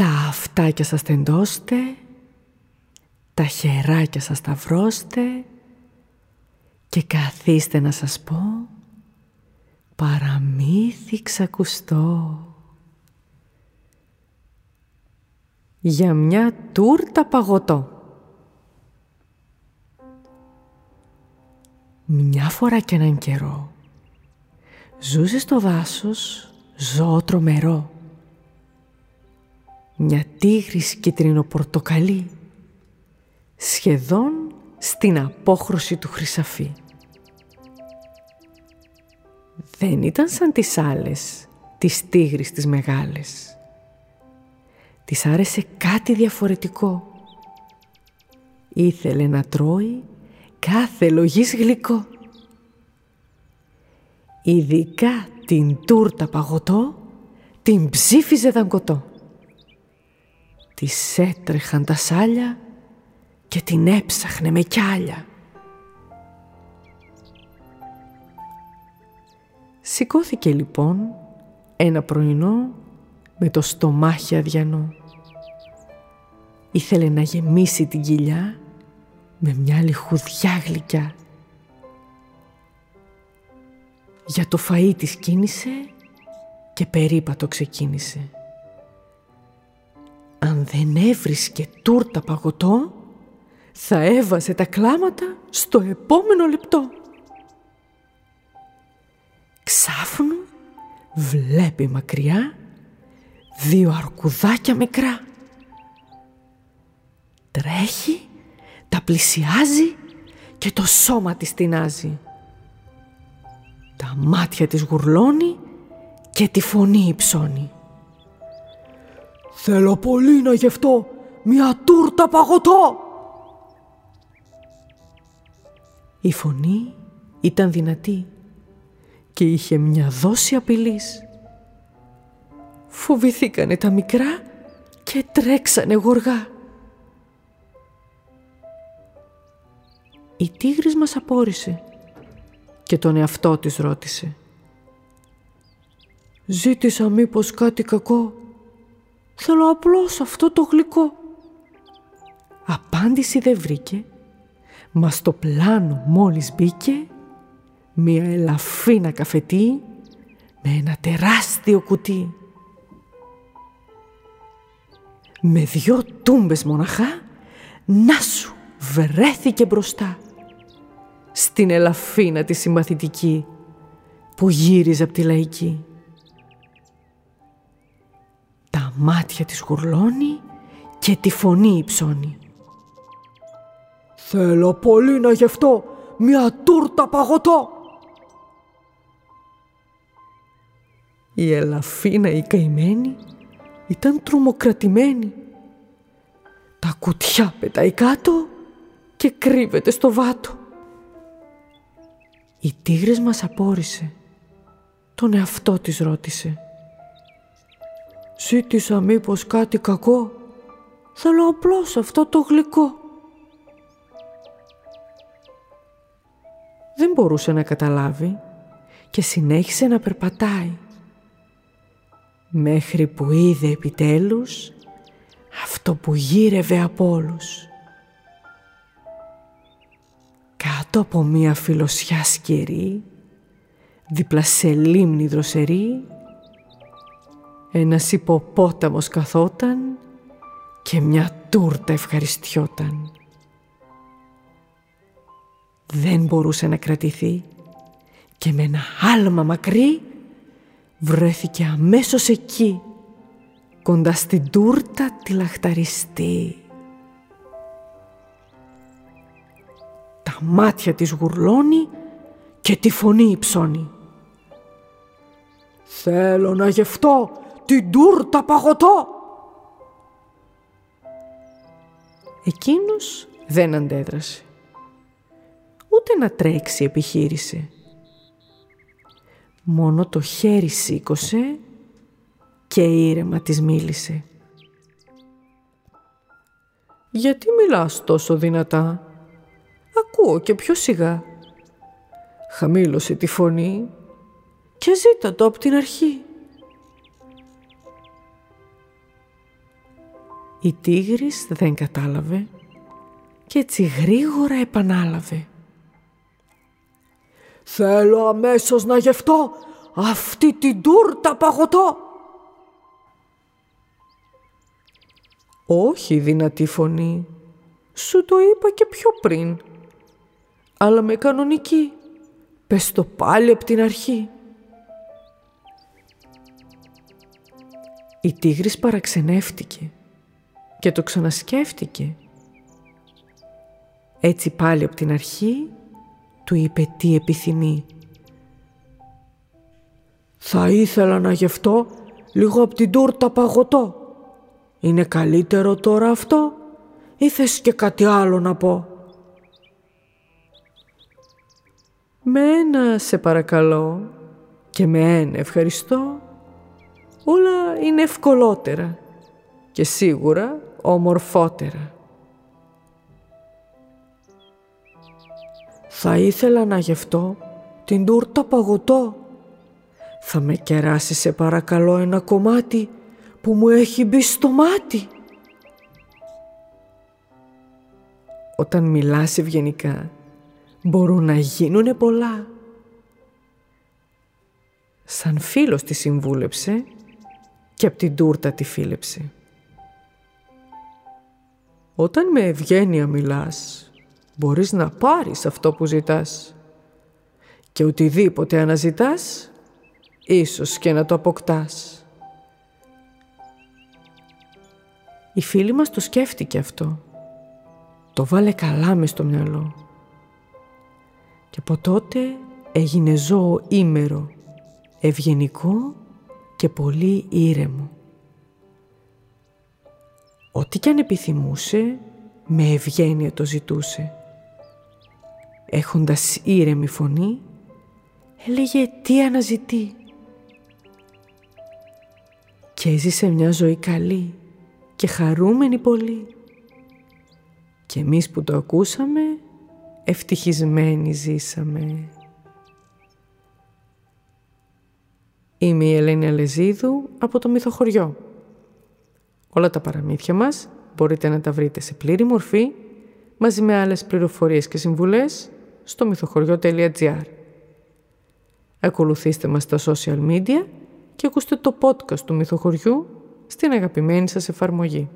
Τα αυτάκια σας τεντώστε, τα χεράκια σας σταυρώστε και καθίστε να σας πω παραμύθι ξακουστό. Για μια τούρτα παγωτό. Μια φορά και έναν καιρό ζούσε στο δάσος ζώο τρομερό. Μια τίγρης κυτρινοπορτοκαλί σχεδόν στην απόχρωση του χρυσαφή. Δεν ήταν σαν τις άλλες, τις τίγρης τις μεγάλες. Της άρεσε κάτι διαφορετικό. Ήθελε να τρώει κάθε λογής γλυκό. Ειδικά την τούρτα παγωτό την ψήφιζε δαγκωτό. Της έτρεχαν τα σάλια και την έψαχνε με κιάλια. Σηκώθηκε λοιπόν ένα πρωινό με το στομάχι αδιανό. Ήθελε να γεμίσει την κοιλιά με μια λιχουδιά γλυκιά. Για το φαΐ της κίνησε και περίπατο ξεκίνησε. Αν δεν έβρισκε τούρτα παγωτό, θα έβαζε τα κλάματα στο επόμενο λεπτό. Ξάφνου βλέπει μακριά δύο αρκουδάκια μικρά. Τρέχει, τα πλησιάζει και το σώμα της τεινάζει. Τα μάτια της γουρλώνει και τη φωνή υψώνει. «Θέλω πολύ να γευτώ μια τούρτα παγωτό!» Η φωνή ήταν δυνατή και είχε μια δόση απειλής. Φοβηθήκανε τα μικρά και τρέξανε γοργά. Η τίγρης μας απόρρισε και τον εαυτό της ρώτησε. Ζήτησα μήπως κάτι κακό. Θέλω απλώς αυτό το γλυκό. Απάντηση δεν βρήκε, μας στο πλάνο μόλις μπήκε μία ελαφίνα καφετή με ένα τεράστιο κουτί. Με δυο τούμπες μοναχά, να σου βρέθηκε μπροστά στην ελαφίνα τη συμπαθητική που γύριζε από τη λαϊκή. Μάτια της γουρλώνει και τη φωνή υψώνει. «Θέλω πολύ να γευτώ μια τούρτα παγωτό!» Η ελαφίνα η καημένη ήταν τρομοκρατημένη. Τα κουτιά πετάει κάτω και κρύβεται στο βάτο. Η τίγρης μας απόρρισε. Τον εαυτό της ρώτησε. Ζήτησα μήπως κάτι κακό. Θέλω απλώς αυτό το γλυκό. Δεν μπορούσε να καταλάβει και συνέχισε να περπατάει. Μέχρι που είδε επιτέλους αυτό που γύρευε από όλους. κάτω από μία φιλοσιά σκερή, δίπλα σε λίμνη δροσερή, ένας υποπόταμος καθόταν και μια τούρτα ευχαριστιόταν. Δεν μπορούσε να κρατηθεί και με ένα άλμα μακρύ βρέθηκε αμέσως εκεί, κοντά στην τούρτα τη λαχταριστή. μάτια της γουρλώνει και τη φωνή υψώνει. «Θέλω να γευτώ την τούρτα παγωτό!» Εκείνος δεν αντέδρασε. Ούτε να τρέξει επιχείρησε. Μόνο το χέρι σήκωσε και ήρεμα της μίλησε. «Γιατί μιλάς τόσο δυνατά» ακούω και πιο σιγά. Χαμήλωσε τη φωνή και ζήτα το από την αρχή. Η τίγρης δεν κατάλαβε και έτσι γρήγορα επανάλαβε. «Θέλω αμέσως να γευτώ αυτή την τούρτα παγωτό!» «Όχι δυνατή φωνή, σου το είπα και πιο πριν, αλλά με κανονική, πες το πάλι από την αρχή». Η τίγρης παραξενεύτηκε και το ξανασκέφτηκε. Έτσι πάλι από την αρχή του είπε τι επιθυμεί. «Θα ήθελα να γευτώ λίγο από την τούρτα παγωτό. Είναι καλύτερο τώρα αυτό ή θες και κάτι άλλο να πω» «Με ένα σε παρακαλώ και με ένα ευχαριστώ. Όλα είναι ευκολότερα και σίγουρα ομορφότερα». «Θα ήθελα να γευτώ την τούρτα παγωτό. Θα με κεράσει σε παρακαλώ ένα κομμάτι που μου έχει μπει στο μάτι». Όταν μιλάς ευγενικά, μπορούν να γίνουνε πολλά. Σαν φίλος τη συμβούλεψε και απ' την τούρτα τη φίλεψε. Όταν με ευγένεια μιλάς, μπορείς να πάρεις αυτό που ζητάς. Και οτιδήποτε αναζητάς, ίσως και να το αποκτάς. Η φίλη μας το σκέφτηκε αυτό. Το βάλε καλά μες στο μυαλό. Και από τότε έγινε ζώο ήμερο, ευγενικό και πολύ ήρεμο. Ό,τι κι αν επιθυμούσε, με ευγένεια το ζητούσε. Έχοντας ήρεμη φωνή, έλεγε τι αναζητεί; Και έζησε μια ζωή καλή και χαρούμενη πολύ. Και εμείς που το ακούσαμε, ευτυχισμένοι ζήσαμε. Είμαι η Ελένη Αλεζίδου από το Μυθοχωριό. Όλα τα παραμύθια μας μπορείτε να τα βρείτε σε πλήρη μορφή μαζί με άλλες πληροφορίες και συμβουλές στο μυθοχωριό.gr. Ακολουθήστε μας στα social media και ακούστε το podcast του Μυθοχωριού στην αγαπημένη σας εφαρμογή.